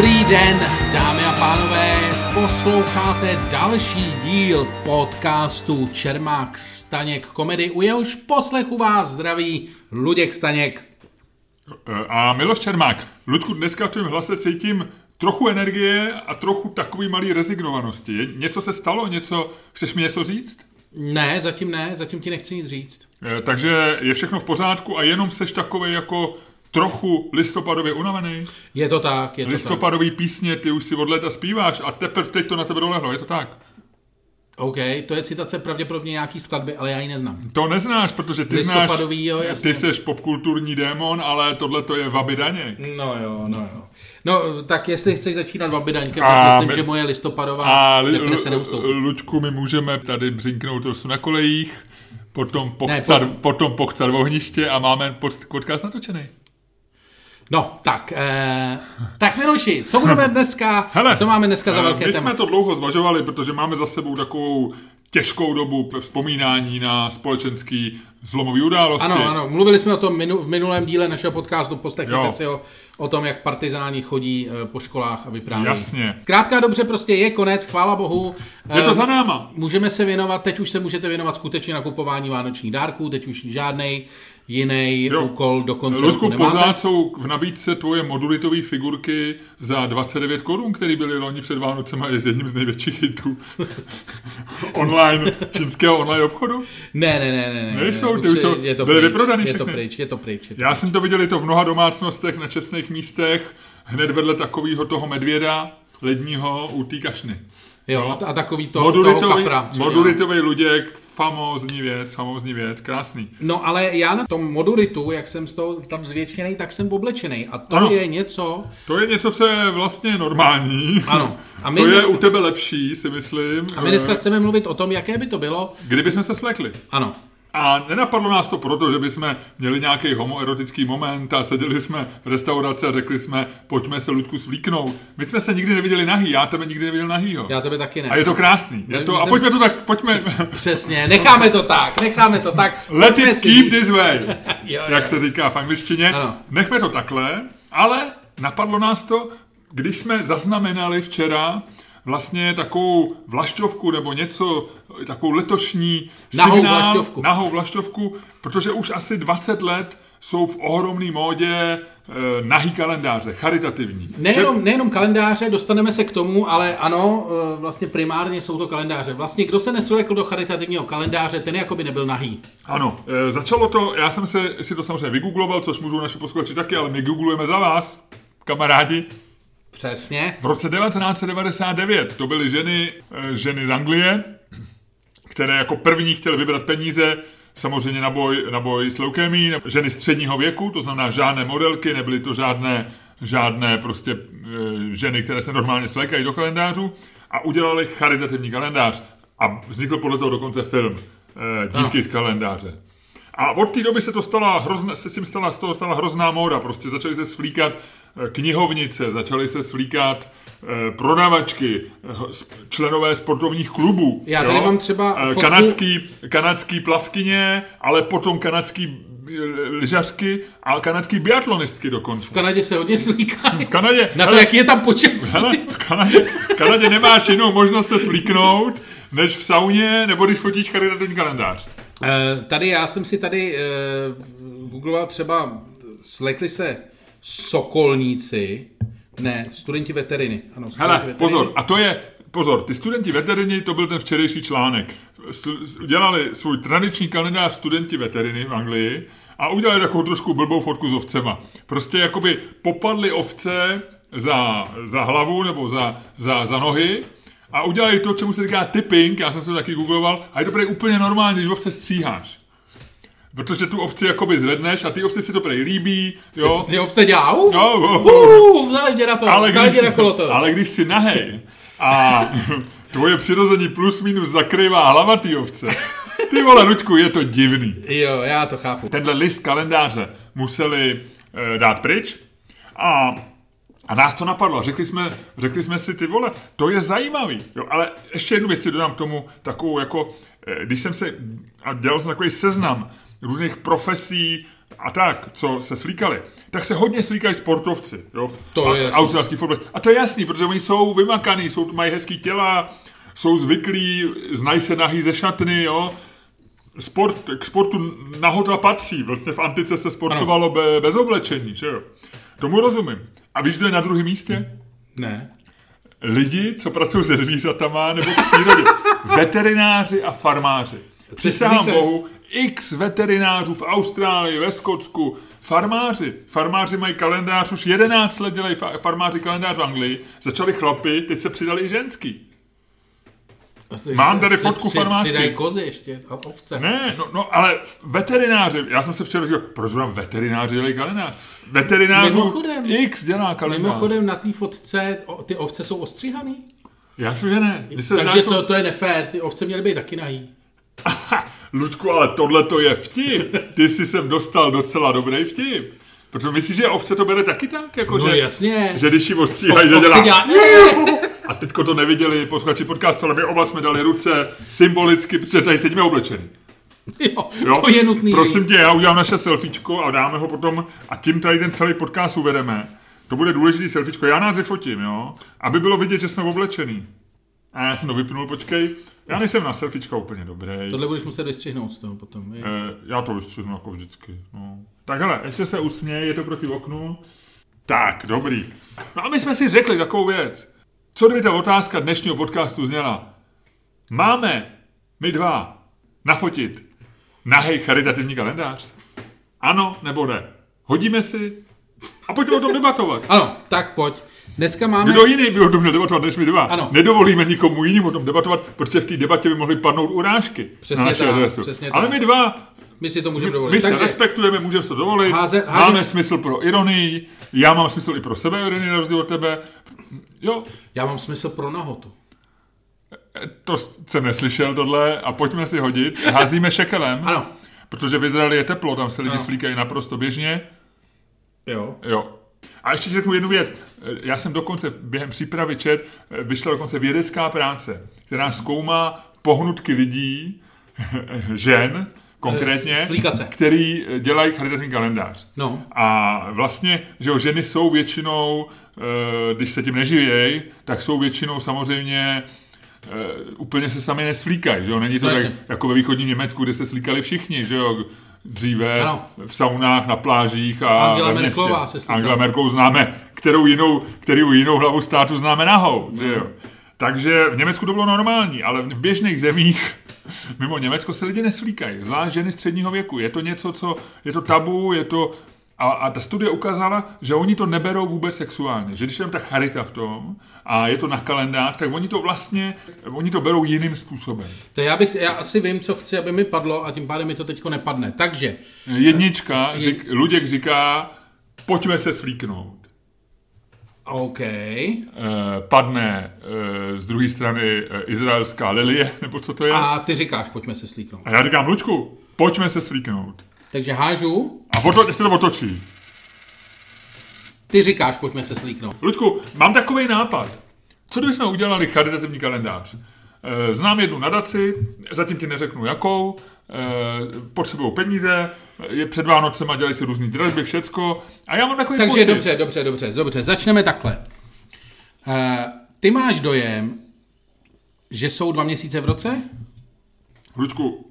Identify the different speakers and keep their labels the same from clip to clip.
Speaker 1: Dobrý den, dámy a pánové, posloucháte další díl podcastu Čermák Staněk komedy, u jehož poslechu vás zdraví Luděk Staněk.
Speaker 2: A Miloš Čermák, Ludku, dneska v tvém hlase cítím trochu energie a trochu takový malý rezignovanosti. Něco se stalo? Něco, chceš mi něco říct?
Speaker 1: Ne, zatím ne, zatím ti nechci nic říct.
Speaker 2: Eh, Takže je všechno v pořádku a jenom seš takový jako trochu listopadově unavený?
Speaker 1: Je to tak, je to tak.
Speaker 2: Listopadový písně ty už si od léta zpíváš a teprve teď to na tebe dolehlo, je to tak?
Speaker 1: OK, to je citace pravděpodobně nějaký skladby, ale já ji neznám.
Speaker 2: To neznáš, protože ty
Speaker 1: Listopadový,
Speaker 2: znáš,
Speaker 1: jo, jasně.
Speaker 2: ty seš popkulturní démon, ale tohle to je Vaby Daněk.
Speaker 1: No jo, no jo. No, tak jestli chceš začínat Vabidaňkem, tak myslím,
Speaker 2: my-
Speaker 1: že moje listopadová
Speaker 2: A li-
Speaker 1: deprese neustoupí.
Speaker 2: Luďku, my můžeme tady břinknout trošku na kolejích, potom pochcat,
Speaker 1: po-
Speaker 2: potom pochcat v ohniště a máme pod- podcast natočený.
Speaker 1: No, tak, eh, tak Miloši, co budeme dneska,
Speaker 2: Hele,
Speaker 1: co máme dneska za
Speaker 2: eh,
Speaker 1: velké
Speaker 2: My
Speaker 1: téma?
Speaker 2: jsme to dlouho zvažovali, protože máme za sebou takovou těžkou dobu vzpomínání na společenský zlomový události.
Speaker 1: Ano, ano, mluvili jsme o tom minu, v minulém díle našeho podcastu, poslechněte
Speaker 2: Jo.
Speaker 1: si ho, o tom, jak partizáni chodí eh, po školách a vyprávějí.
Speaker 2: Jasně.
Speaker 1: Zkrátka a dobře, prostě je konec, chvála bohu.
Speaker 2: Je to
Speaker 1: Eh,
Speaker 2: za náma.
Speaker 1: Můžeme se věnovat, teď už se můžete věnovat skutečně nakupování vánočních dárků, teď už žádný jiný
Speaker 2: Jo.
Speaker 1: úkol do konce roku
Speaker 2: Ludku,
Speaker 1: nemáte.
Speaker 2: pořád jsou v nabídce tvoje modulitové figurky za 29 korun, které byly loni před Vánocema je z jedním z největších hitů online, čínského online obchodu.
Speaker 1: Ne, ne, ne, ne. ne
Speaker 2: Nejsou,
Speaker 1: ne,
Speaker 2: ty už jsou-
Speaker 1: je to
Speaker 2: byly
Speaker 1: pryč,
Speaker 2: vyprodaný
Speaker 1: Je to
Speaker 2: všechny.
Speaker 1: pryč, je to pryč. Je to
Speaker 2: Já jsem to viděl i to v mnoha domácnostech na čestných místech, hned vedle takového toho medvěda ledního u té kašny.
Speaker 1: Jo, a takový to, toho
Speaker 2: Moduritový,
Speaker 1: kapra. co dělá.
Speaker 2: moduritový luděk, famózní věc, famózní věc, krásný.
Speaker 1: No ale já na tom moduritu, jak jsem z toho tam zvětšený, tak jsem oblečený. A to
Speaker 2: Ano.
Speaker 1: je něco...
Speaker 2: To je něco, co je vlastně normální.
Speaker 1: Ano. A my
Speaker 2: co je
Speaker 1: dneska-
Speaker 2: u tebe lepší, si myslím.
Speaker 1: A my dneska
Speaker 2: eh,
Speaker 1: chceme mluvit o tom, jaké by to bylo.
Speaker 2: Kdyby jsme se slekli.
Speaker 1: Ano.
Speaker 2: A nenapadlo nás to proto, že bychom měli nějaký homoerotický moment a seděli jsme v restauraci a řekli jsme, pojďme se Ludku svlíknout. My jsme se nikdy neviděli nahý, já tebe nikdy neviděl nahýho.
Speaker 1: Já tebe taky ne.
Speaker 2: A je to krásný. Je to, a pojďme to tak, pojďme.
Speaker 1: Přesně, necháme to tak, necháme to tak.
Speaker 2: Let it
Speaker 1: si
Speaker 2: keep this way,
Speaker 1: Jo,
Speaker 2: jak
Speaker 1: jo.
Speaker 2: se říká v angličtině.
Speaker 1: Ano.
Speaker 2: Nechme to takhle, ale napadlo nás to, když jsme zaznamenali včera vlastně takovou vlašťovku nebo něco, takovou letošní
Speaker 1: Nahou
Speaker 2: signál,
Speaker 1: vlašťovku.
Speaker 2: nahou vlašťovku, protože už asi 20 let jsou v ohromné módě e, nahý kalendáře, charitativní.
Speaker 1: Nejenom, nejenom kalendáře, dostaneme se k tomu, ale ano, eh, vlastně primárně jsou to kalendáře. Vlastně kdo se nesvlekl do charitativního kalendáře, ten jako by nebyl nahý.
Speaker 2: Ano, e, začalo to, já jsem se, si to samozřejmě vygoogloval, což můžou naši posluchači taky, ale my googlujeme za vás, kamarádi.
Speaker 1: Přesně.
Speaker 2: V roce 1999 to byly ženy, eh, ženy z Anglie, které jako první chtěly vybrat peníze samozřejmě na boj, na boj s leukémií, ženy středního věku, to znamená žádné modelky, nebyly to žádné, žádné prostě eh, ženy, které se normálně svlékají do kalendářů a udělali charitativní kalendář a vznikl podle toho dokonce film eh, Díky z kalendáře. A od té doby se to stala hrozná, se tím stala, z toho stala hrozná móda. Prostě začaly se svlíkat eh, knihovnice, začaly se svlíkat prodavačky, eh, členové sportovních klubů.
Speaker 1: Já tady mám třeba
Speaker 2: Eh,
Speaker 1: fotku-
Speaker 2: kanadský, kanadský plavkyně, ale potom kanadský eh, lyžařky a kanadský biatlonistky dokonce.
Speaker 1: V Kanadě se hodně svlíká.
Speaker 2: V Kanadě,
Speaker 1: Na to,
Speaker 2: hele,
Speaker 1: jaký je tam počasí.
Speaker 2: hele, v Kanadě, v Kanadě nemáš jinou možnost se svlíknout, než v sauně, nebo když fotíš kalendář.
Speaker 1: Eh, Tady já jsem si tady eh, googloval třeba, slekli se sokolníci, ne, studenti veteriny. Ano, studenti
Speaker 2: Hele,
Speaker 1: veteriny.
Speaker 2: pozor, a to je, pozor, ty studenti veteriny, to byl ten včerejší článek. S- s- Dělali svůj tradiční kalendář studenti veteriny v Anglii a udělali takovou trošku blbou fotku s ovcema. Prostě jakoby popadli ovce za, za hlavu nebo za, za, za nohy a udělali to, čemu se říká tipping, já jsem se to taky googloval, a je to úplně normální, když ovce stříháš. Protože tu ovci jakoby zvedneš a ty ovci si to prý líbí, jo.
Speaker 1: Z něho ovce dělá, uh,
Speaker 2: Jo, jo,
Speaker 1: uh, mě na to,
Speaker 2: ale když,
Speaker 1: na koloto.
Speaker 2: ale když jsi nahej a tvoje přirození plus minus zakrývá hlava té ovce, ty vole, Luďku, je to divný.
Speaker 1: Jo, já to chápu.
Speaker 2: Tenhle list kalendáře museli eh, dát pryč a a nás to napadlo. Řekli jsme, řekli jsme si, ty vole, to je zajímavý. Jo, ale ještě jednu věc si dodám k tomu, takovou jako, eh, když jsem se, a dělal jsem takový seznam různých profesí, a tak, co se slíkali, tak se hodně slíkají sportovci, jo,
Speaker 1: To je jasný.
Speaker 2: australský fotbal. A to je jasný, protože oni jsou vymakaný, jsou, mají hezký těla, jsou zvyklí, znají se nahý ze šatny, jo. Sport, k sportu nahota patří, vlastně v antice se sportovalo be, bez oblečení, že jo. Tomu rozumím. A víš, kdo je na druhém místě?
Speaker 1: Ne.
Speaker 2: lidi, co pracují se zvířatama nebo v přírodě. Veterináři a farmáři. Přísahám
Speaker 1: říkají?
Speaker 2: bohu, x veterinářů v Austrálii, ve Skotsku, farmáři. Farmáři mají kalendář, už 11 let dělají fa- farmáři kalendář v Anglii. Začali chlapy, teď se přidali i ženský. Mám tady fotku farmářky.
Speaker 1: Přidají kozy ještě a ovce.
Speaker 2: Ne, no, no ale veterináři, já jsem se včera říkal, proč vám veterináři dělají kalendář? Veterinářů
Speaker 1: Mimochodem-
Speaker 2: x dělá kalendář.
Speaker 1: Mimochodem na té fotce o- ty ovce jsou ostříhaný.
Speaker 2: Já si, že ne. Když se
Speaker 1: Takže to, to je nefér, ty ovce měly být taky nahý.
Speaker 2: Ludku, ale tohle to je vtip. Ty jsi sem dostal docela dobrý vtip. Protože myslíš, že ovce to bere taky tak? Jako,
Speaker 1: No
Speaker 2: že,
Speaker 1: jasně.
Speaker 2: že když ji ostříhají, že dělá...
Speaker 1: dělá...
Speaker 2: A teďko to neviděli posluchači podcastu, ale my oba jsme dali ruce symbolicky, protože tady sedíme oblečení.
Speaker 1: Jo,
Speaker 2: Jo?
Speaker 1: to je nutný.
Speaker 2: Prosím tě, já udělám naše selfiečko a dáme ho potom a tím tady ten celý podcast uvedeme. To bude důležitý selfiečko. Já nás vyfotím, jo? Aby bylo vidět, že jsme oblečený. A já jsem to vypnul, počkej. Já nejsem na selfiečka úplně dobrý.
Speaker 1: Tohle budeš muset vystřihnout z toho potom. je.
Speaker 2: Eh, já to vystřihnu jako vždycky. No. Tak hele, ještě se usměj, je to proti oknu. Tak, dobrý. No a my jsme si řekli takovou věc. Co kdyby ta otázka dnešního podcastu zněla? Máme my dva nafotit nahej charitativní kalendář? Ano nebo ne? Hodíme si? A pojďme o tom debatovat.
Speaker 1: Ano, tak pojď. Dneska máme...
Speaker 2: Kdo jiný by o tom měl debatovat než my dva?
Speaker 1: Ano.
Speaker 2: Nedovolíme nikomu jinému o tom debatovat, protože v té debatě by mohly padnout urážky
Speaker 1: Přesně
Speaker 2: na naši
Speaker 1: tak,
Speaker 2: adresu.
Speaker 1: přesně
Speaker 2: Ale
Speaker 1: tak.
Speaker 2: my dva
Speaker 1: My si to můžeme dovolit.
Speaker 2: my se
Speaker 1: Takže
Speaker 2: respektujeme, můžeme se to dovolit.
Speaker 1: Háze- háže-
Speaker 2: Máme smysl pro ironii, já mám smysl i pro sebe ironii na rozdíl od tebe. Jo,
Speaker 1: já mám smysl pro nahotu.
Speaker 2: to jsem neslyšel tohle a pojďme si hodit. Házíme šekelem,
Speaker 1: Ano.
Speaker 2: protože v Izraeli je teplo, tam se lidi
Speaker 1: Ano.
Speaker 2: slíkají naprosto běžně.
Speaker 1: Jo.
Speaker 2: Jo. A ještě řeknu jednu věc. Já jsem dokonce během přípravy čet, vyšla dokonce vědecká práce, která zkoumá pohnutky lidí, žen, konkrétně,
Speaker 1: Eh, slíkat se.
Speaker 2: který dělají charitativní kalendář.
Speaker 1: No.
Speaker 2: A vlastně, že jo, ženy jsou většinou, eh, když se tím neživějí, tak jsou většinou samozřejmě eh, úplně se sami neslíkají, že jo? Není to
Speaker 1: No
Speaker 2: tak jako ve východním Německu, kde se slíkali všichni, že jo? Dříve
Speaker 1: Ano.
Speaker 2: v saunách, na plážích a
Speaker 1: Angela. Merkelová se slíkala.
Speaker 2: Angela Merkelovou známe, kterou jinou, kterou jinou hlavu státu známe nahou, že jo? Takže v Německu to bylo normální, ale v běžných zemích mimo Německo se lidi neslíkají, zvlášť ženy středního věku. Je to něco, co je to tabu, je to a, a ta studie ukázala, že oni to neberou vůbec sexuálně. Že když je tam ta charita v tom a je to na kalendář, tak oni to vlastně, oni to berou jiným způsobem.
Speaker 1: To já bych, já asi vím, co chci, aby mi padlo a tím pádem mi to teďko nepadne. Takže,
Speaker 2: Jednička, řík, Luděk říká, pojďme se slíknout.
Speaker 1: OK.
Speaker 2: Eh, padne eh, z druhé strany eh, izraelská lilie, nebo co to je. A,
Speaker 1: ty říkáš, pojďme se slíknout.
Speaker 2: a já říkám, Luďku, pojďme se slíknout.
Speaker 1: Takže hážu,
Speaker 2: A oto, se to otočí.
Speaker 1: ty říkáš, pojďme se slíknout.
Speaker 2: Luďku, mám takový nápad. Co kdybychom udělali charitativní kalendář? Eh, Znám jednu nadaci, zatím ti neřeknu jakou, potřebují peníze, je před Vánocema, dělají si různý dražby, všecko. A já mám takový
Speaker 1: Takže
Speaker 2: pocit.
Speaker 1: dobře, dobře, dobře, dobře. Začneme takhle. Uh, ty máš dojem, že jsou dva měsíce v roce?
Speaker 2: Luďku,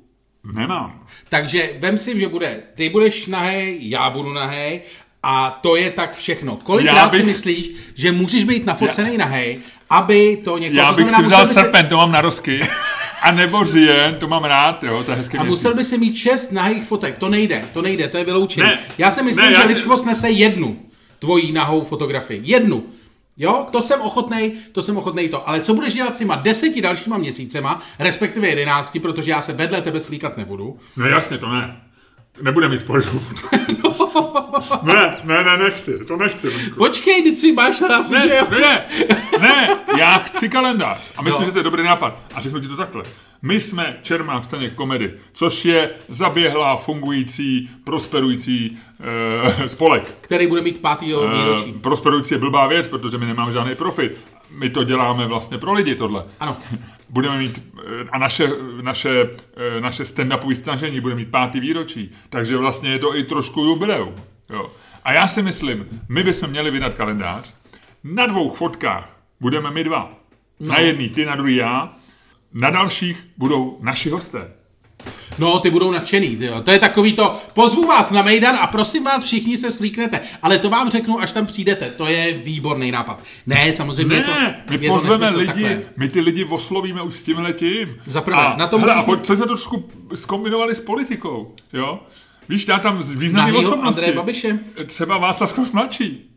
Speaker 2: nemám.
Speaker 1: Takže vem si, že bude, ty budeš nahej, já budu nahej a to je tak všechno. Kolikrát
Speaker 2: Já bych-
Speaker 1: si myslíš, že můžeš být nafocený nahej, aby to někoho...
Speaker 2: Já
Speaker 1: to
Speaker 2: bych
Speaker 1: znamená,
Speaker 2: si vzal
Speaker 1: by
Speaker 2: srpen, to mám na rozky. A nebo říjen, to mám rád, jo, to je hezký
Speaker 1: A
Speaker 2: měsíc.
Speaker 1: musel by si mít šest nahých fotek. To nejde, to nejde, to je vyloučené. Já si myslím,
Speaker 2: ne,
Speaker 1: že
Speaker 2: já tě-
Speaker 1: lidstvo snese jednu tvojí nahou fotografii. Jednu. Jo, to jsem ochotnej, to jsem ochotnej to. Ale co budeš dělat s těma deseti dalšíma měsícema, respektive jedenácti, protože já se vedle tebe slíkat nebudu.
Speaker 2: No jasně, to ne. Nebude mít společnou.
Speaker 1: No.
Speaker 2: ne, ne, ne, nechci, to nechci, Luďku.
Speaker 1: Počkej, teď si máš rád,
Speaker 2: Ne,
Speaker 1: že jo?
Speaker 2: ne, ne, já chci kalendář. A myslím,
Speaker 1: No.
Speaker 2: že to je dobrý nápad. A řeknu ti to takhle. My jsme Čermák Staněk komedy, což je zaběhlá, fungující, prosperující uh, spolek.
Speaker 1: Který bude mít pátýho výročí.
Speaker 2: Uh, prosperující je blbá věc, protože my nemáme žádný profit. my to děláme vlastně pro lidi tohle.
Speaker 1: Ano.
Speaker 2: Budeme mít, eh, a naše, naše, eh, naše stand-upové snažení bude mít pátý výročí, takže vlastně je to i trošku jubileum. Jo. A já si myslím, my bychom měli vydat kalendář, na dvou fotkách budeme my dva. No. Na jedný ty, na druhý já, na dalších budou naši hosté.
Speaker 1: No, ty budou nadšený. Jo. To je takový to, pozvu vás na Mejdan a prosím vás, všichni se slíknete. Ale to vám řeknu, až tam přijdete. To je výborný nápad. Ne, samozřejmě
Speaker 2: Ne,
Speaker 1: je to,
Speaker 2: my
Speaker 1: je to
Speaker 2: pozveme
Speaker 1: nesmysl
Speaker 2: lidi,
Speaker 1: takhle.
Speaker 2: my ty lidi oslovíme už s tím letím.
Speaker 1: Za prvé, na to
Speaker 2: hele,
Speaker 1: musíš
Speaker 2: a pojď,
Speaker 1: mít-
Speaker 2: co jsme to trošku zkombinovali s politikou, jo? Víš, já tam významný osobnosti.
Speaker 1: Andreje Babiše.
Speaker 2: Třeba Václav Klaus mladší.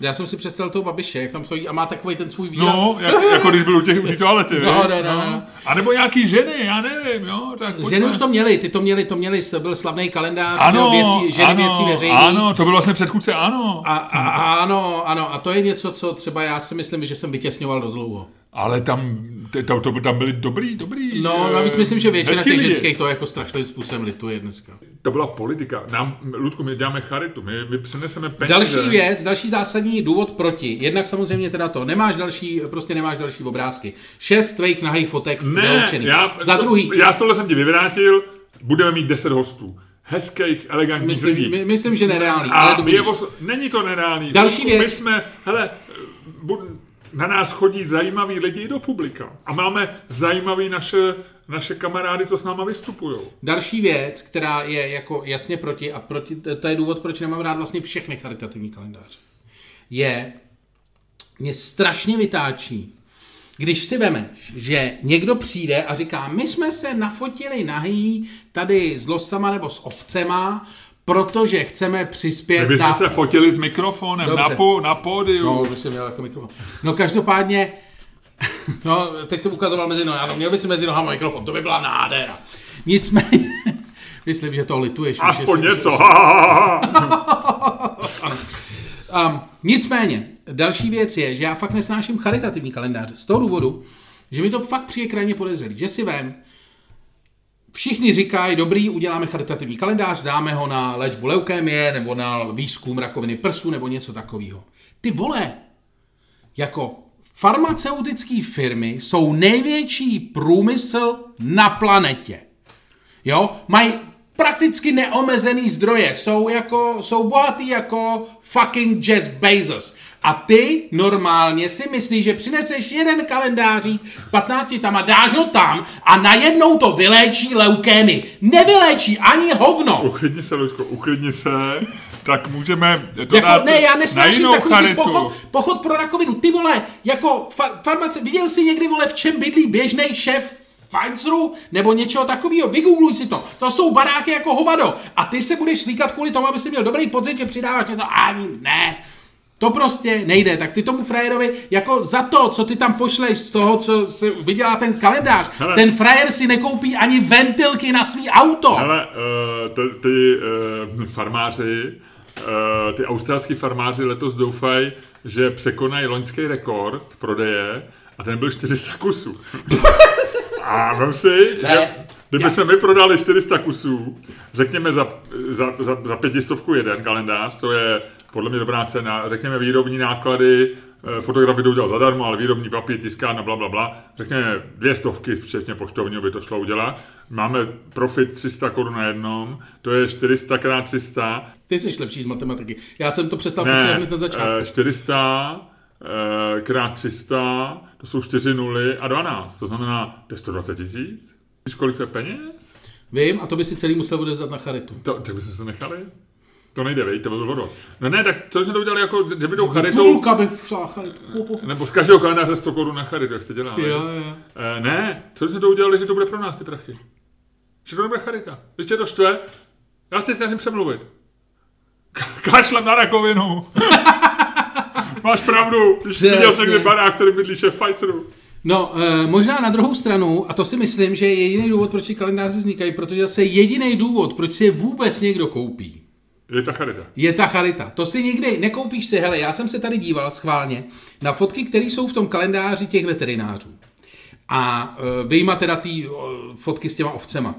Speaker 1: Já jsem si představil toho Babiše, jak tam stojí a má takový ten svůj výraz.
Speaker 2: No, jak, jako když byl u těch u toalety,
Speaker 1: No, no, no, no.
Speaker 2: A nebo nějaký ženy, já nevím, jo? Tak pojďme.
Speaker 1: Ženy už to měli, ty to měli, to měli, to byl slavný kalendář,
Speaker 2: ano,
Speaker 1: věcí, ženy
Speaker 2: ano,
Speaker 1: věcí veřejný.
Speaker 2: Ano, to byl vlastně předchůdce, ano.
Speaker 1: A, a, a, ano, ano, a to je něco, co třeba já si myslím, že jsem vytěsňoval dost dlouho.
Speaker 2: Ale tam, ty- to, to, tam byli dobrý, dobrý.
Speaker 1: No,
Speaker 2: eh,
Speaker 1: navíc myslím, že většina těch ženských to jako strašným způsobem lituje dneska.
Speaker 2: To byla politika. Nám, Ludku, my děláme charitu, my, my přineseme peníze.
Speaker 1: Další věc, další zásadní důvod proti. Jednak samozřejmě teda to, nemáš další, prostě nemáš další obrázky. Šest tvých nahých fotek
Speaker 2: Ne,
Speaker 1: vyloučených.
Speaker 2: já,
Speaker 1: Za druhý,
Speaker 2: To, já tohle jsem ti vyvrátil, budeme mít 10 hostů. Hezkých, elegantních
Speaker 1: myslím,
Speaker 2: lidí.
Speaker 1: my, myslím, že nereálný,
Speaker 2: A
Speaker 1: ale
Speaker 2: je os... není to nereálný.
Speaker 1: Další
Speaker 2: Ludku, My
Speaker 1: věc.
Speaker 2: jsme, hele, bu... na nás chodí zajímaví lidi do publika. A máme zajímavý naše, naše kamarády, co s náma vystupují.
Speaker 1: Další věc, která je jako jasně proti, a proti, to je důvod, proč nemám rád vlastně všechny charitativní kalendáře, je, mě strašně vytáčí, když si vemeš, že někdo přijde a říká, my jsme se nafotili nahý tady s losama nebo s ovcema, protože chceme
Speaker 2: My
Speaker 1: přispět
Speaker 2: bychom
Speaker 1: na...
Speaker 2: se fotili s mikrofonem
Speaker 1: Dobře.
Speaker 2: na, po, na pódiu.
Speaker 1: No, už jsem měl jako mikrofon. No každopádně, no teď jsem ukazoval mezi nohama, no, měl by si mezi nohama mikrofon, to by byla nádhera. Nicméně, myslím, že to lituješ. už,
Speaker 2: Aspoň něco. Ha, ha, ha, ha.
Speaker 1: Um, nicméně, další věc je, že já fakt nesnáším charitativní kalendáře. Z toho důvodu, že mi to fakt přijde krajně podezřelý. Že si vem, všichni říkají, dobrý, uděláme charitativní kalendář, dáme ho na léčbu leukémie, nebo na výzkum rakoviny prsu, nebo něco takového. Ty vole, jako farmaceutické firmy jsou největší průmysl na planetě. Jo, mají prakticky neomezený zdroje, jsou jako, jsou bohatý jako fucking Jeff Bezos. A ty normálně si myslíš, že přineseš jeden kalendářík 15 tam a dáš ho tam a najednou to vyléčí leukémy. Nevyléčí ani hovno.
Speaker 2: Uklidni se, Luďko, uklidni se. Tak můžeme to
Speaker 1: Jako,
Speaker 2: dát
Speaker 1: ne, já nesnáším takový pochod, pochod pro rakovinu. Ty vole, jako fa- farmace, viděl jsi někdy, vole, v čem bydlí běžný šéf Pfizeru nebo něčeho takového, vygoogluj si to. To jsou baráky jako hovado. A ty se budeš slíkat kvůli tomu, aby si měl dobrý pocit, že přidáváš něco. Ani ne. To prostě nejde. Tak ty tomu frajerovi, jako za to, co ty tam pošleš z toho, co se vydělá ten kalendář,
Speaker 2: Hele.
Speaker 1: ten frajer si nekoupí ani ventilky na svý auto.
Speaker 2: Hele, uh, ty, ty uh, farmáři, uh, ty australský farmáři letos doufají, že překonají loňský rekord prodeje a ten byl 400 kusů. A vem si,
Speaker 1: Ne.
Speaker 2: že kdyby jsme my prodali 400 kusů, řekněme za, za, za, za pětistovku jeden kalendář, to je podle mě dobrá cena, řekněme výrobní náklady, eh, fotograf by to udělal zadarmo, ale výrobní papír, tiskárna, bla, bla, bla, řekněme dvě stovky, včetně poštovního by to šlo udělat. Máme profit 300 korun na jednom, to je 400 krát 300,
Speaker 1: Ty jsi lepší z matematiky. Já jsem to přestal počítat
Speaker 2: ne,
Speaker 1: hned na začátku.
Speaker 2: eh, 400 eh, krát 300, to jsou 4 nuly a 12, to znamená, to je 120 tisíc. Víš, kolik to je peněz?
Speaker 1: Vím, a to by si celý musel odezat na charitu.
Speaker 2: To, tak bychom se nechali? To nejde, vej, to by bylo No ne, tak co jsme to udělali, jako, že by tou charitou,
Speaker 1: Půlka by šla charitu.
Speaker 2: Nebo z každého kalendáře 100 korun na charitu, jak se dělá.
Speaker 1: Jo,
Speaker 2: ne?
Speaker 1: jo.
Speaker 2: Eh, ne, co jsme to udělali, že to bude pro nás ty prachy. Že to nebude charita. Když tě to štve, já si chci přemluvit. Ka- Kašlem na rakovinu. Máš pravdu, když jsi viděl
Speaker 1: Přesně.
Speaker 2: někdy barák, který bydlí šéf Pfizeru.
Speaker 1: No, e, možná na druhou stranu, a to si myslím, že je jediný důvod, proč ty kalendáře vznikají, protože zase jediný důvod, proč si je vůbec někdo koupí,
Speaker 2: Je ta charita.
Speaker 1: je ta charita. To si nikdy nekoupíš si, hele, já jsem se tady díval schválně na fotky, které jsou v tom kalendáři těch veterinářů. A e, vyjma teda ty fotky s těma ovcema.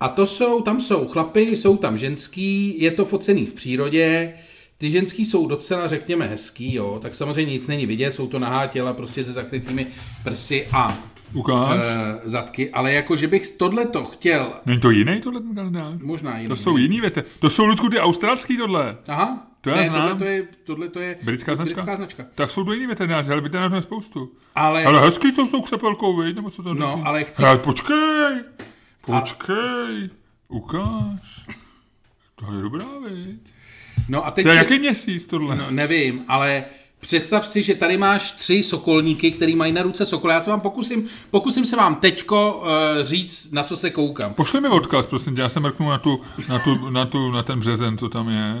Speaker 1: A to jsou, tam jsou chlapy, jsou tam ženský, je to focený v přírodě, ty ženský jsou docela, řekněme, hezký, jo, tak samozřejmě nic není vidět, jsou to nahá těla prostě se zakrytými prsy a
Speaker 2: Ukáž.
Speaker 1: e, zadky, ale jako, že bych tohle to chtěl,
Speaker 2: Není to jiný tohle kalendář?
Speaker 1: možná jiný.
Speaker 2: To jsou jiný věte. To jsou Ludku ty australský tohle.
Speaker 1: Aha,
Speaker 2: To já
Speaker 1: ne,
Speaker 2: znám.
Speaker 1: tohle to je, tohle to je
Speaker 2: Britská značka?
Speaker 1: britská značka.
Speaker 2: Tak jsou to jiný veterináři, ale veterinářů je spoustu.
Speaker 1: Ale,
Speaker 2: Ale hezký jsou s tou křepelkou, viď? Nebo co to
Speaker 1: no, ale chci,
Speaker 2: Ale počkej, počkej, ukáž. To je dobrá, viď?
Speaker 1: no a teď
Speaker 2: To je
Speaker 1: si,
Speaker 2: jaký měsíc tohle?
Speaker 1: no, nevím, ale představ si, že tady máš tři sokolníky, který mají na ruce sokol. Já se vám pokusím, pokusím se vám teďko uh, říct, na co se koukám.
Speaker 2: Pošli mi odkaz, prosím tě, já se mrknu na, tu, na, tu, na, tu, na ten březen, co tam je.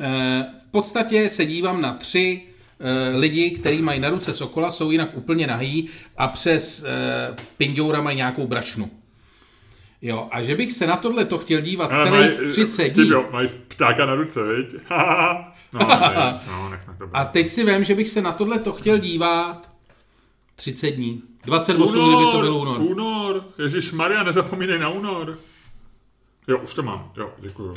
Speaker 1: Eh, v podstatě se dívám na tři eh, lidi, kteří mají na ruce sokola, jsou jinak úplně nahý a přes uh, pindoura mají nějakou brašnu. Jo, a že bych se na tohle to chtěl dívat celých 30 dní.
Speaker 2: mají ptáka na ruce, viď? no, nic, no, nech na to
Speaker 1: A teď si vím, že bych se na tohle to chtěl dívat 30 dní. 28, kdyby to byl únor.
Speaker 2: Únor, Ježíš Maria, nezapomínej na únor. Jo, už to mám, jo, děkuju.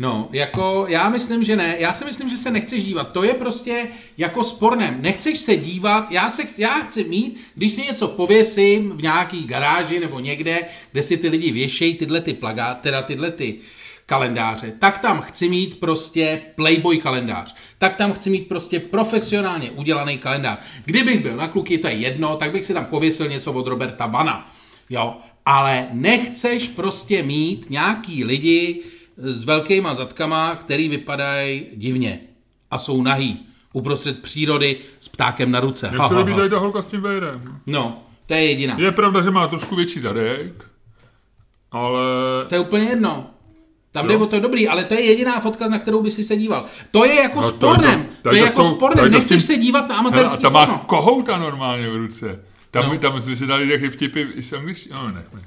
Speaker 1: No, jako já myslím, že ne. Já si myslím, že se nechceš dívat. To je prostě jako spornem. Nechceš se dívat, já, se, já chci mít, když si něco pověsím v nějaký garáži nebo někde, kde si ty lidi věšejí tyhle ty plagá, teda tyhle ty kalendáře, tak tam chci mít prostě Playboy kalendář. Tak tam chci mít prostě profesionálně udělaný kalendář. Kdybych byl na kluky, to je jedno, tak bych si tam pověsil něco od Roberta Bana. Jo, ale nechceš prostě mít nějaký lidi s velkýma zadkama, který vypadají divně a jsou nahý uprostřed přírody s ptákem na ruce.
Speaker 2: Mně se líbí tady ta holka s tím vejrem.
Speaker 1: No, to je jediná.
Speaker 2: Je pravda, že má trošku větší zadek, ale...
Speaker 1: To je úplně jedno. Tam jde o to dobrý, ale to je jediná fotka, na kterou by si se díval. To je jako
Speaker 2: No, to-
Speaker 1: spornem.
Speaker 2: to-
Speaker 1: To,
Speaker 2: tady
Speaker 1: je
Speaker 2: to
Speaker 1: jako
Speaker 2: tou-
Speaker 1: spornem.
Speaker 2: to
Speaker 1: Nechceš
Speaker 2: tím-
Speaker 1: se dívat na
Speaker 2: Hele, a
Speaker 1: amatérský
Speaker 2: tam má
Speaker 1: porno.
Speaker 2: kohouta normálně v ruce. Tam,
Speaker 1: No.
Speaker 2: tam jsme si dali taky vtipy i z angličtiny. No, nech, nech.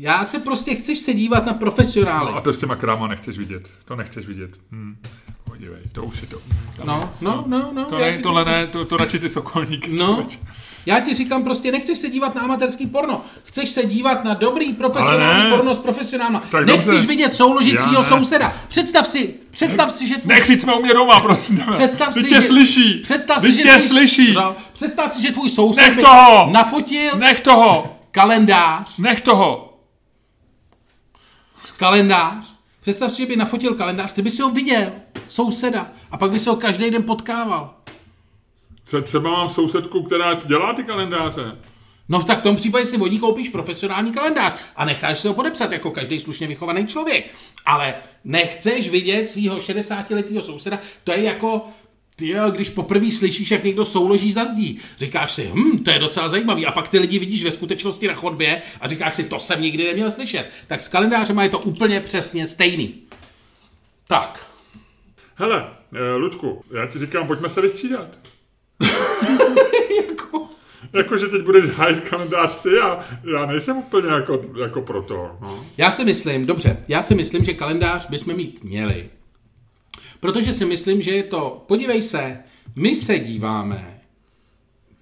Speaker 1: Já se prostě chceš se dívat na profesionály.
Speaker 2: No, a to s těma kráma nechceš vidět. To nechceš vidět. Hm. Podívej, to už je to. Tam
Speaker 1: No, no, no, no.
Speaker 2: To ne,
Speaker 1: ti
Speaker 2: tohle ne, to, to radši ty sokolníky.
Speaker 1: No, já ti říkám prostě, nechceš se dívat na amatérský porno. Chceš se dívat na dobrý profesionální
Speaker 2: ne.
Speaker 1: porno s profesionálma.
Speaker 2: Tak
Speaker 1: Nechceš
Speaker 2: dobře.
Speaker 1: vidět souložícího
Speaker 2: ne.
Speaker 1: souseda. Představ si, představ si, že tvůj
Speaker 2: Nekřičme u mě doma, prosím.
Speaker 1: Představ si,
Speaker 2: tě
Speaker 1: že,
Speaker 2: slyší.
Speaker 1: Představ si, že
Speaker 2: tě
Speaker 1: tvůj,
Speaker 2: slyší.
Speaker 1: No, představ si, že tvůj soused
Speaker 2: Nech toho!
Speaker 1: nafotil
Speaker 2: Nech toho.
Speaker 1: kalendář,
Speaker 2: Nech toho.
Speaker 1: Kalendář. Představ si, že by nafotil kalendář, ty by si ho viděl, souseda, a pak by se ho každý den potkával.
Speaker 2: Třeba mám sousedku, která dělá ty kalendáře.
Speaker 1: No tak v tom případě si vodí koupíš profesionální kalendář a necháš se ho podepsat jako každý slušně vychovaný člověk. Ale nechceš vidět svého 60-letého souseda, to je jako, ty jo, když poprvé slyšíš, jak někdo souloží za zdí, říkáš si, hm, to je docela zajímavý, a pak ty lidi vidíš ve skutečnosti na chodbě a říkáš si, to jsem nikdy neměl slyšet. Tak s kalendářem je to úplně přesně stejný. Tak.
Speaker 2: Hele, eh, Lučku, já ti říkám, pojďme se vystřídat.
Speaker 1: jako...
Speaker 2: Jako, že teď budeš hájit kalendář ty a já nejsem úplně jako, jako proto. No.
Speaker 1: Já si myslím, dobře, já si myslím, že kalendář bychom mít měli. Protože si myslím, že je to, podívej se, my se díváme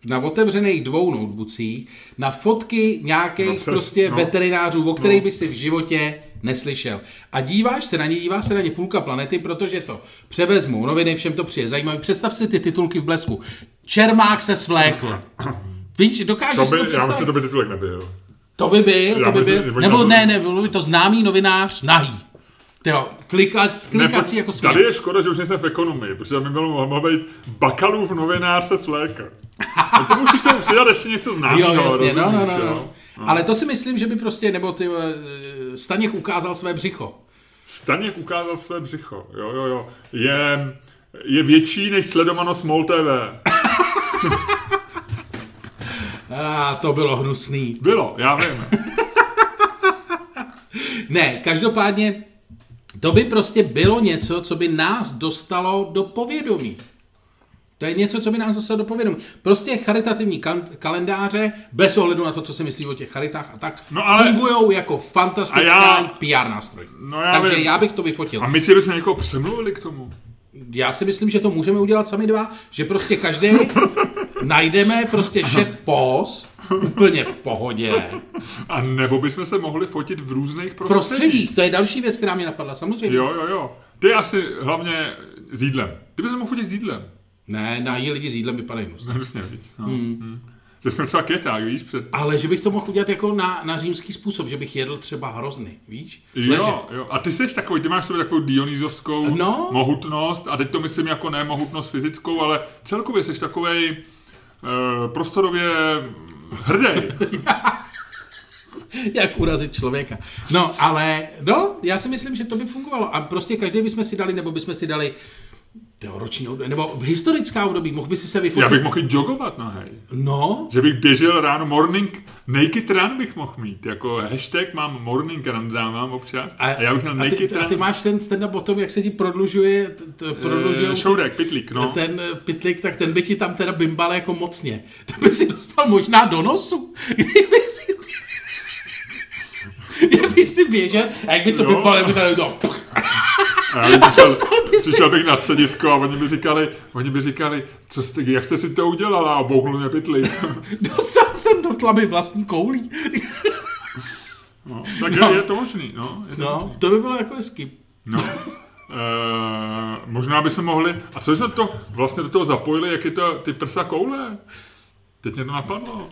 Speaker 1: na otevřených dvou notebookích na fotky nějakých
Speaker 2: No
Speaker 1: no,
Speaker 2: přes-
Speaker 1: prostě
Speaker 2: no.
Speaker 1: no. veterinářů, o kterých no. by si v životě neslyšel. A díváš se na ně, dívá se na ně půlka planety, protože to převezmou noviny, všem to přijde zajímavý. Představ si ty titulky v blesku. Čermák se svlékl. Víš, dokážeš
Speaker 2: To
Speaker 1: si to
Speaker 2: by, já
Speaker 1: představit?
Speaker 2: myslím, že to by titulek nebyl.
Speaker 1: To by byl,
Speaker 2: Já
Speaker 1: to by byl. Nebo ne, ne, bylo by to známý novinář nahý. Tyjo, klikat, klikací jako
Speaker 2: Tady
Speaker 1: svět.
Speaker 2: je škoda, že už nejsem v ekonomii, protože by bylo mohl být bakalův novinář se svléka. Tak to musíš tomu přidat ještě něco známého.
Speaker 1: Jo, jasně, no, no, no, no.
Speaker 2: jo?
Speaker 1: Ale to si myslím, že by prostě, nebo ty, eh, Staněk ukázal své břicho.
Speaker 2: Staněk ukázal své břicho. Jo, jo, jo. Je, je větší než sledovanost MOL TV.
Speaker 1: A to bylo hnusný.
Speaker 2: Bylo, já vím.
Speaker 1: Ne, každopádně to by prostě bylo něco, co by nás dostalo do povědomí. To je něco, co by nás dostalo do povědomí. Prostě charitativní kalendáře, bez ohledu na to, co si myslí o těch charitách a tak,
Speaker 2: No ale-
Speaker 1: fungují jako fantastická
Speaker 2: já-
Speaker 1: PR nástroj.
Speaker 2: No já
Speaker 1: Takže
Speaker 2: vím.
Speaker 1: já bych to vyfotil.
Speaker 2: A my si bychom někoho přemluvili k tomu.
Speaker 1: Já si myslím, že to můžeme udělat sami dva, že prostě každý najdeme prostě šest pos, úplně v pohodě.
Speaker 2: A nebo bychom se mohli fotit v různých prostředích.
Speaker 1: Prostředích, to je další věc, která mě napadla, samozřejmě.
Speaker 2: Jo, jo, jo. Ty asi hlavně s jídlem. Ty bys mohl fotit s jídlem.
Speaker 1: Ne, na jí lidi s jídlem vypadají hnusně.
Speaker 2: Hnusně, viď? No. Hmm. Že jsme třeba keták, víš, před...
Speaker 1: Ale že bych to mohl udělat jako na, na římský způsob, že bych jedl třeba hrozny, víš? Leže.
Speaker 2: Jo, jo. A ty jsi takový, ty máš sobě takovou dionýzovskou
Speaker 1: No.
Speaker 2: mohutnost, a teď to myslím jako ne mohutnost fyzickou, ale celkově jsi takovej uh, prostorově hrdý.
Speaker 1: Jak urazit člověka. No, ale no, já si myslím, že to by fungovalo. A prostě každý bychom si dali, nebo bychom si dali tyjo, roční období, nebo v historická období, mohl by si se vyfotit.
Speaker 2: Já bych mohl jogovat na hej.
Speaker 1: No,
Speaker 2: Že bych běžel ráno morning, naked run bych mohl mít. Jako hashtag mám morning run, dávám občas. A, a já bych měl
Speaker 1: a
Speaker 2: naked
Speaker 1: ty, a
Speaker 2: run.
Speaker 1: ty máš ten stand-up o tom, jak se ti prodlužuje, t, prodlužuje
Speaker 2: Eh, šourek, pitlík, no.
Speaker 1: ten eh, pitlik, tak ten by ti tam teda bimbal jako mocně. To by si dostal možná do nosu. Kdyby si, jak by si běžel, a jak by to bimbal, jak by to...
Speaker 2: A já přišel,
Speaker 1: by
Speaker 2: přišel bych na středisko a oni by říkali, oni by říkali, co jste, jak jste si to udělala a bouchnul mě pitlík.
Speaker 1: Dostal jsem do tlamy vlastní koulí.
Speaker 2: No, tak
Speaker 1: No.
Speaker 2: je, je to možný, no. Je to možný.
Speaker 1: No, to by bylo jako hezky.
Speaker 2: No. E, možná bychom mohli, a co jsme to vlastně do toho zapojili, jak je to ty prsa koule? Teď mě to napadlo.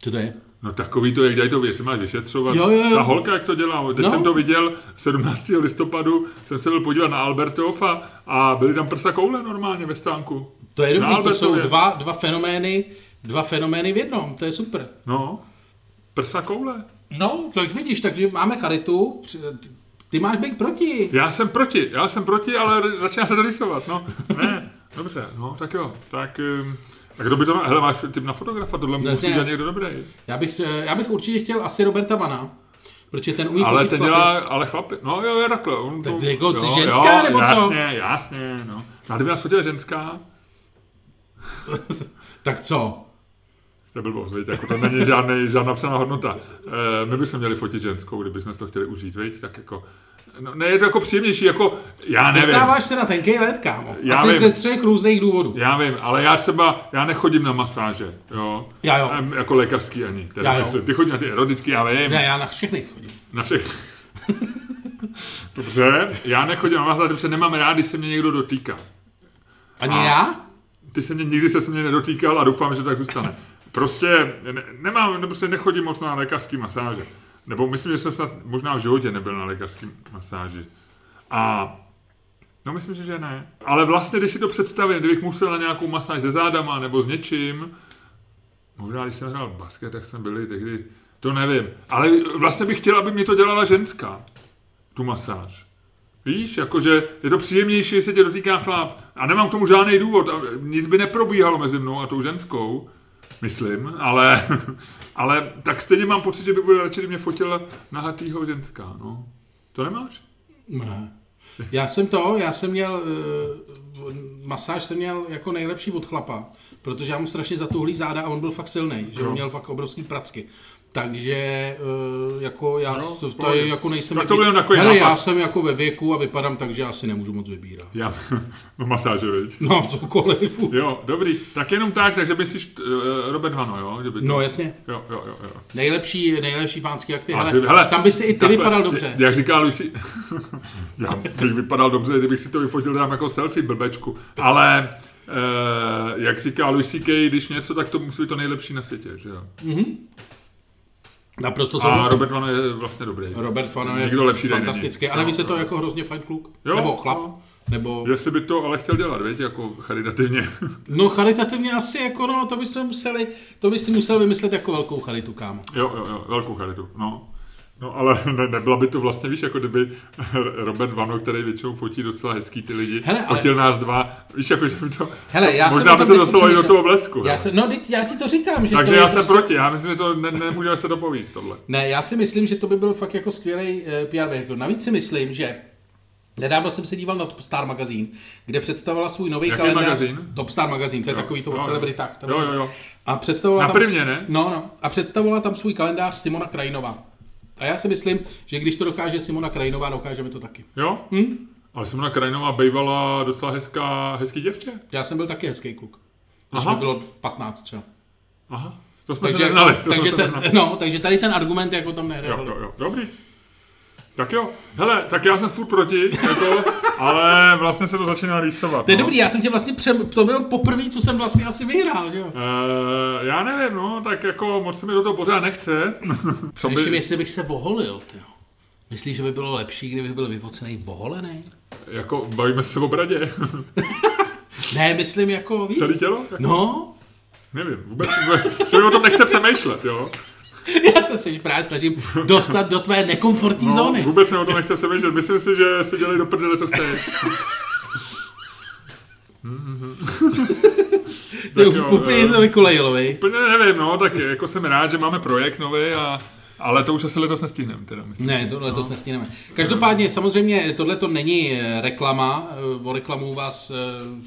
Speaker 1: Co to je?
Speaker 2: No takový to, jak dělají to, jestli máš vyšetřovat.
Speaker 1: Jo, jo, jo.
Speaker 2: Ta holka, jak to dělá. Teď
Speaker 1: No.
Speaker 2: jsem to viděl 17. listopadu, jsem se byl podívat na Albertov a, a byly tam prsa koule normálně ve stánku.
Speaker 1: To je dobrý, to jsou dva, dva fenomény, dva fenomény v jednom, to je super.
Speaker 2: No, prsa koule.
Speaker 1: No, tak vidíš, takže máme charitu, ty máš být proti.
Speaker 2: Já jsem proti, já jsem proti, ale začíná se to rysovat, no. Ne, dobře, no, tak jo, tak... Um, a kdo by to, hele, máš typ na fotografa, tohle musí
Speaker 1: Jasně.
Speaker 2: dělat někdo dobrý.
Speaker 1: Já bych, já bych určitě chtěl asi Roberta Vana, protože ten umí
Speaker 2: Ale ten dělá, ale chlapy, no jo, je takhle. On
Speaker 1: Tak
Speaker 2: to-
Speaker 1: jako
Speaker 2: jo,
Speaker 1: ženská, nebo co?
Speaker 2: jasně, jasně, no. A kdyby nás fotila ženská,
Speaker 1: Tak co?
Speaker 2: to je blbost, viď? Jako to není žádný, žádná psaná hodnota. E, my bychom měli fotit ženskou, kdybychom to chtěli užít, viď? Tak jako, no, ne, je to jako příjemnější, jako, já nevím.
Speaker 1: Dostáváš se na tenkej let, kámo.
Speaker 2: Já
Speaker 1: Asi
Speaker 2: vím.
Speaker 1: ze třech různých důvodů.
Speaker 2: Já vím, ale já třeba, já nechodím na masáže, jo.
Speaker 1: Já jo.
Speaker 2: Em, Jako lékařský ani. Teda
Speaker 1: Já jo.
Speaker 2: myslím, Ty chodíš na ty erotický, já vím.
Speaker 1: Ne, já na všechny chodím.
Speaker 2: Na všech. Dobře, já nechodím na masáže, protože nemám rád, když se mě někdo dotýká.
Speaker 1: Ani
Speaker 2: A-
Speaker 1: já?
Speaker 2: Ty se mě nikdy se mě nedotýkal a doufám, že to tak zůstane. Prostě ne, nemám, prostě nechodím moc na lékařský masáže. Nebo myslím, že jsem snad možná v životě nebyl na lékařský masáži. A no myslím že ne. Ale vlastně, když si to představím, kdybych musel na nějakou masáž se zádama nebo s něčím, možná když jsem hrál basket, tak jsme byli tehdy, to nevím. Ale vlastně bych chtěl, aby mě to dělala ženská, tu masáž. Víš, jakože je to příjemnější, jestli tě dotýká chlap. A nemám k tomu žádný důvod. A nic by neprobíhalo mezi mnou a tou ženskou, myslím, ale, ale tak stejně mám pocit, že by bylo radši, kdyby mě fotila nahatýho ženská. No. To nemáš?
Speaker 1: Ne. Já jsem to, já jsem měl, uh, masáž jsem měl jako nejlepší od chlapa, protože já mu strašně zatuhlý záda a on byl fakt silný, že on měl fakt obrovský pracky. Takže uh, jako já
Speaker 2: No,
Speaker 1: to, je jako nejsem...
Speaker 2: Tak to byl takový
Speaker 1: Hele,
Speaker 2: nápad.
Speaker 1: já jsem jako ve věku a vypadám tak, že asi nemůžu moc vybírat.
Speaker 2: Já, no masáže, viď?
Speaker 1: No, cokoliv.
Speaker 2: Jo, dobrý. Tak jenom tak, takže myslíš uh, Robert Vano, jo? Že by to...
Speaker 1: No jasně.
Speaker 2: Jo, jo, jo, jo.
Speaker 1: Nejlepší, nejlepší pánský akty.
Speaker 2: Asi-
Speaker 1: Hele,
Speaker 2: hele,
Speaker 1: tam by si i ty
Speaker 2: takhle,
Speaker 1: vypadal dobře.
Speaker 2: Jak říká Lucy, já bych vypadal dobře, kdybych si to vyfotil tam jako selfie blbečku, ale eh, jak říká Lucy Kay, když něco, tak to musí být to nejlepší na světě, že jo?
Speaker 1: Naprosto
Speaker 2: A
Speaker 1: souhlasím.
Speaker 2: Robert Vano je vlastně dobrý.
Speaker 1: Robert Fano je
Speaker 2: Nikdo lepší
Speaker 1: fantastický. A navíc
Speaker 2: Jo,
Speaker 1: je to
Speaker 2: jo.
Speaker 1: jako hrozně fajn kluk.
Speaker 2: Jo,
Speaker 1: nebo chlap.
Speaker 2: jo.
Speaker 1: Nebo...
Speaker 2: Jestli by to ale chtěl dělat, víš, jako charitativně.
Speaker 1: No charitativně asi jako no, to bychom museli, to by si musel vymyslet jako velkou charitu, kámo.
Speaker 2: jo, jo, jo, velkou charitu, no. No ale ne, nebyla by to vlastně, víš, jako kdyby Robert Vano, který většinou fotí docela hezký ty lidi,
Speaker 1: Hele, ale-
Speaker 2: fotil nás dva, víš, jako, že by to...
Speaker 1: Hele, já
Speaker 2: možná by se dostalo i do toho blesku.
Speaker 1: Já se, no, já ti to říkám, že
Speaker 2: Takže
Speaker 1: to
Speaker 2: já jsem
Speaker 1: prostě...
Speaker 2: proti, já myslím, že to ne, nemůžeme se dopovíst tohle.
Speaker 1: Ne, já si myslím, že to by byl fakt jako skvělý uh, PR věk. Navíc si myslím, že Nedávno jsem se díval na Top Star magazín, kde představovala svůj nový
Speaker 2: Jaký
Speaker 1: kalendář.
Speaker 2: magazín?
Speaker 1: Top Star magazín, to je
Speaker 2: Jo,
Speaker 1: takový to o celebritách.
Speaker 2: Jo, jo, jo.
Speaker 1: A představovala
Speaker 2: Na
Speaker 1: tam...
Speaker 2: prvně, ne?
Speaker 1: No, no. A představovala tam svůj kalendář Simona Krajinová. A já si myslím, že když to dokáže Simona Krajinová, dokážeme to taky.
Speaker 2: Jo?
Speaker 1: Hm?
Speaker 2: Ale Simona Krajinová bývala docela hezká, hezký děvče.
Speaker 1: Já jsem byl taky hezký kluk. Když
Speaker 2: Aha.
Speaker 1: mi bylo 15 třeba.
Speaker 2: Aha. To jsme
Speaker 1: Takže,
Speaker 2: se neznali. to
Speaker 1: takže,
Speaker 2: jsme neznali.
Speaker 1: no, takže tady ten argument jako tam nehraje.
Speaker 2: Jo, jo, jo. Dobrý. Tak jo. Hele, tak já jsem furt proti, jako, ale vlastně se to začíná rýsovat.
Speaker 1: To je
Speaker 2: no.
Speaker 1: dobrý, já jsem tě vlastně přem... To bylo poprvé, co jsem vlastně asi vyhrál, že jo?
Speaker 2: Uh, já nevím, no, tak jako moc se mi do toho pořád nechce. Co
Speaker 1: Přemýšlím, jestli bych se voholil, tyjo. Myslíš, že by bylo lepší, kdyby byl vyvocený voholený?
Speaker 2: Jako, bavíme se o bradě.
Speaker 1: Ne, myslím jako, víš?
Speaker 2: Celé tělo?
Speaker 1: No,
Speaker 2: Nevím, vůbec, vůbec se mi o tom nechce přemýšlet, jo.
Speaker 1: já se si právě snažím dostat do tvé nekomfortní
Speaker 2: No,
Speaker 1: zóny.
Speaker 2: vůbec se o tom nechce přemýšlet. Myslím si, že si dělej do prdele, co chceš.
Speaker 1: Ty
Speaker 2: tak jo,
Speaker 1: úplně to vykolejilo, vej.
Speaker 2: Úplně nevím, no, tak jako jsem rád, že máme projekt nový a ale to už asi letos nestihneme, teda myslím.
Speaker 1: Ne, to letos nestihneme. Každopádně, samozřejmě, tohle to není eh, reklama, eh, o reklamu vás eh,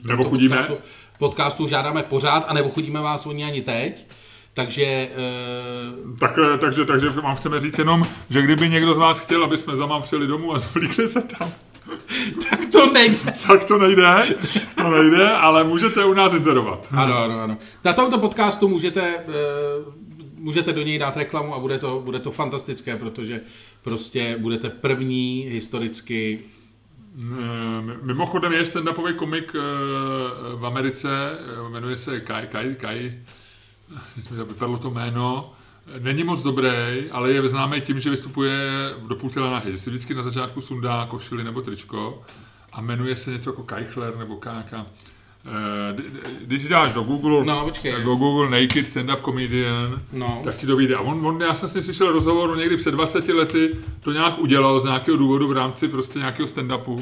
Speaker 1: v
Speaker 2: Nebo chudíme.
Speaker 1: Podcastu, podcastu žádáme pořád, a nebo chudíme vás oni ani teď. Takže eh,
Speaker 2: Tak, takže, takže vám chceme říct jenom, že kdyby někdo z vás chtěl, aby jsme za mám přijeli domů a zvlíkli se tam,
Speaker 1: tak to nejde.
Speaker 2: tak to nejde, to nejde, ale můžete u nás inzerovat.
Speaker 1: Ano, ano, ano. Na tomto podcastu můžete, eh, můžete do něj dát reklamu a bude to, bude to fantastické, protože prostě budete první historicky
Speaker 2: Eh, Mimochodem je stand-upový komik eh, v Americe, eh, jmenuje se Kai, Kai, Kai, teď mi vypadlo to jméno, Není moc dobrý, ale je známý tím, že vystupuje do půl těla nahý, že si vždycky na začátku sundá košili nebo tričko a jmenuje se něco jako Keichler nebo Káka. Eh, kdy- Když dáš do Google,
Speaker 1: No, počkej.
Speaker 2: do Google Naked Stand-Up Comedian,
Speaker 1: No.
Speaker 2: tak ti to vyjde. A on, on, já jsem si slyšel rozhovor, někdy před 20 lety to nějak udělal z nějakého důvodu v rámci prostě nějakého stand-upu.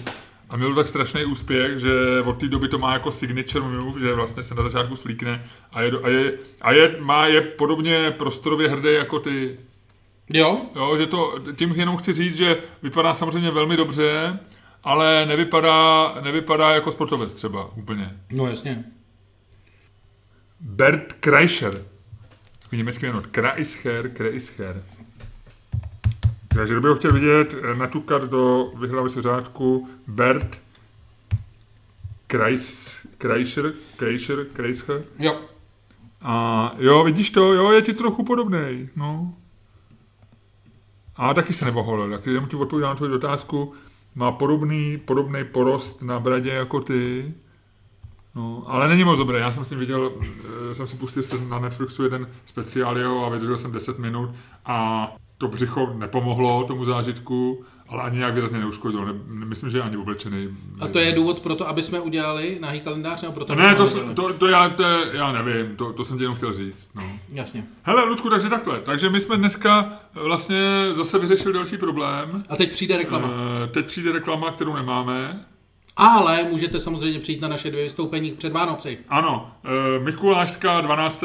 Speaker 2: A měl tak strašný úspěch, že od té doby to má jako signature move, že vlastně se na začátku slíkne a je, a je, a je, má, je podobně prostorově hrdý jako ty.
Speaker 1: Jo?
Speaker 2: Jo, že to, tím jenom chci říct, že vypadá samozřejmě velmi dobře, ale nevypadá, nevypadá jako sportovec třeba úplně.
Speaker 1: No jasně.
Speaker 2: Bert Kreischer. Německý jméno. Kreischer, Kreischer. Takže kdo by ho chtěl vidět, eh, naťukat do vyhlavy řádku Bert Kreis, Kreischer, Kreischer, Kreischer.
Speaker 1: Jo.
Speaker 2: A jo, vidíš to, jo, je ti trochu podobný, no. A taky se nevoholil, taky jenom ti odpovídám na tvoji otázku. Má podobný, podobný porost na bradě jako ty. No, ale není moc dobré. Já jsem s ním viděl, eh, jsem si pustil na Netflixu jeden speciál jeho a vydržel jsem 10 minut a to břicho nepomohlo tomu zážitku, ale ani nějak výrazně neuškodilo. Ne, myslím, že ani oblečený.
Speaker 1: A to je důvod pro to, aby jsme udělali nahý kalendář, nebo proto,
Speaker 2: Ne, to,
Speaker 1: jsme
Speaker 2: to, to, já, to, já nevím, to, to jsem ti jenom chtěl říct. No.
Speaker 1: Jasně.
Speaker 2: Hele, Ludku, takže takhle. Takže my jsme dneska vlastně zase vyřešili další problém.
Speaker 1: A teď přijde reklama.
Speaker 2: Eh, Teď přijde reklama, kterou nemáme.
Speaker 1: Ale můžete samozřejmě přijít na naše dvě vystoupení před Vánoci.
Speaker 2: Ano, eh, Mikulášská 12.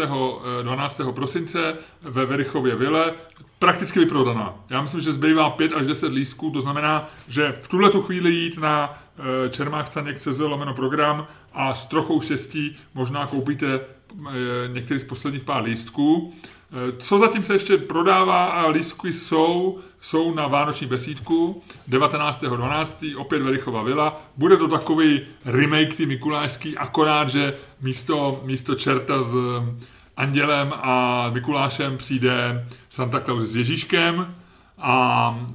Speaker 2: eh, 12. prosince ve Verichově Vile, prakticky vyprodaná. Já myslím, že zbývá 5 až 10 lístků, to znamená, že v tuhle tu chvíli jít na eh, čermákstaněk.cz lomeno program a s trochou štěstí možná koupíte eh, některý z posledních pár lístků. Eh, Co zatím se ještě prodává a lístky jsou, jsou na Vánoční besídku 19.12. opět Verichova vila. Bude to takový remake ty Mikulášský, akorát, že místo, místo čerta s eh, Andělem a Mikulášem přijde Santa Claus s Ježíškem a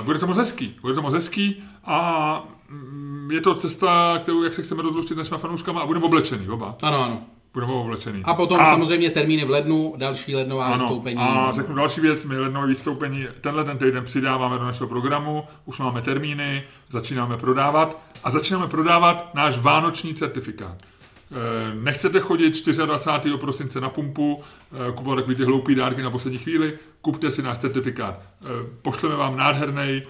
Speaker 2: e, bude to moc hezký. Bude to moc hezký a mm, je to cesta, kterou, jak se chceme rozluštit s našimi fanouškama a budeme oblečený oba.
Speaker 1: Ano, ano.
Speaker 2: Budeme oblečený.
Speaker 1: A potom a, samozřejmě termíny v lednu, další lednová
Speaker 2: ano,
Speaker 1: vystoupení.
Speaker 2: A řeknu další věc, my lednové vystoupení tenhle ten týden přidáváme do našeho programu, už máme termíny, začínáme prodávat a začínáme prodávat náš vánoční certifikát. Eh, Nechcete chodit 24. prosince na pumpu, eh, kupovat takový ty hloupý dárky na poslední chvíli, kupte si náš certifikát. Eh, Pošleme vám nádherný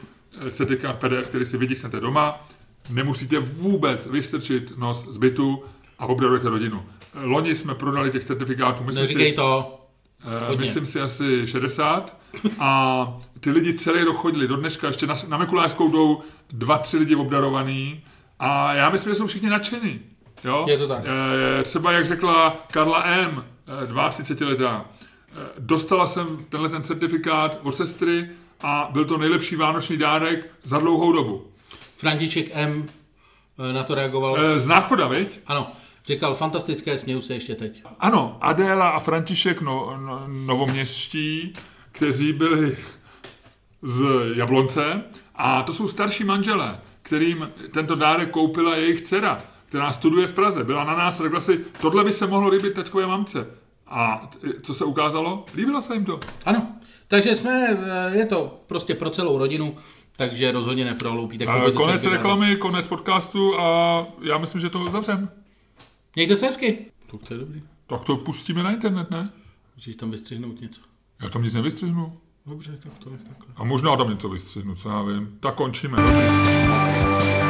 Speaker 2: certifikát PDF, který si vytisknete doma. Nemusíte vůbec vystrčit nos z bytu a obdarujete rodinu. Loni jsme prodali těch certifikátů, myslím
Speaker 1: Neříkej
Speaker 2: si,
Speaker 1: to.
Speaker 2: Eh,
Speaker 1: Hodně.
Speaker 2: myslím si asi 60. A ty lidi celý rok chodili do dneška, ještě na, na Mikulášskou jdou dva, tři lidi obdarovaný a já myslím, že jsou všichni nadšení. Jo?
Speaker 1: Je to tak.
Speaker 2: Eh, třeba jak řekla Karla M., eh, 32 letá, eh, dostala jsem tenhle ten certifikát od sestry a byl to nejlepší vánoční dárek za dlouhou dobu.
Speaker 1: František M. na to reagoval.
Speaker 2: Z náchoda, viď?
Speaker 1: Ano, říkal fantastické, směju se ještě teď.
Speaker 2: Ano, Adéla a František no, no, novoměstští, kteří byli z Jablonce a to jsou starší manželé, kterým tento dárek koupila jejich dcera, která studuje v Praze. Byla na nás, řekla si, tohle by se mohlo líbit taťkové mamce. A co se ukázalo? Líbilo se jim to.
Speaker 1: Ano, takže jsme, eh, je to prostě pro celou rodinu, takže rozhodně neprohloupíte.
Speaker 2: E,
Speaker 1: koupit
Speaker 2: konec reklamy, konec podcastu a já myslím, že to zavřem.
Speaker 1: Mějte se hezky. To, to je dobrý.
Speaker 2: Tak to pustíme na internet, ne?
Speaker 1: Musíš tam vystřihnout něco.
Speaker 2: Já tam nic nevystřihnu.
Speaker 1: Dobře, tak to nech takhle.
Speaker 2: A možná tam něco vystřihnu, co já vím. Tak končíme. Dobrý.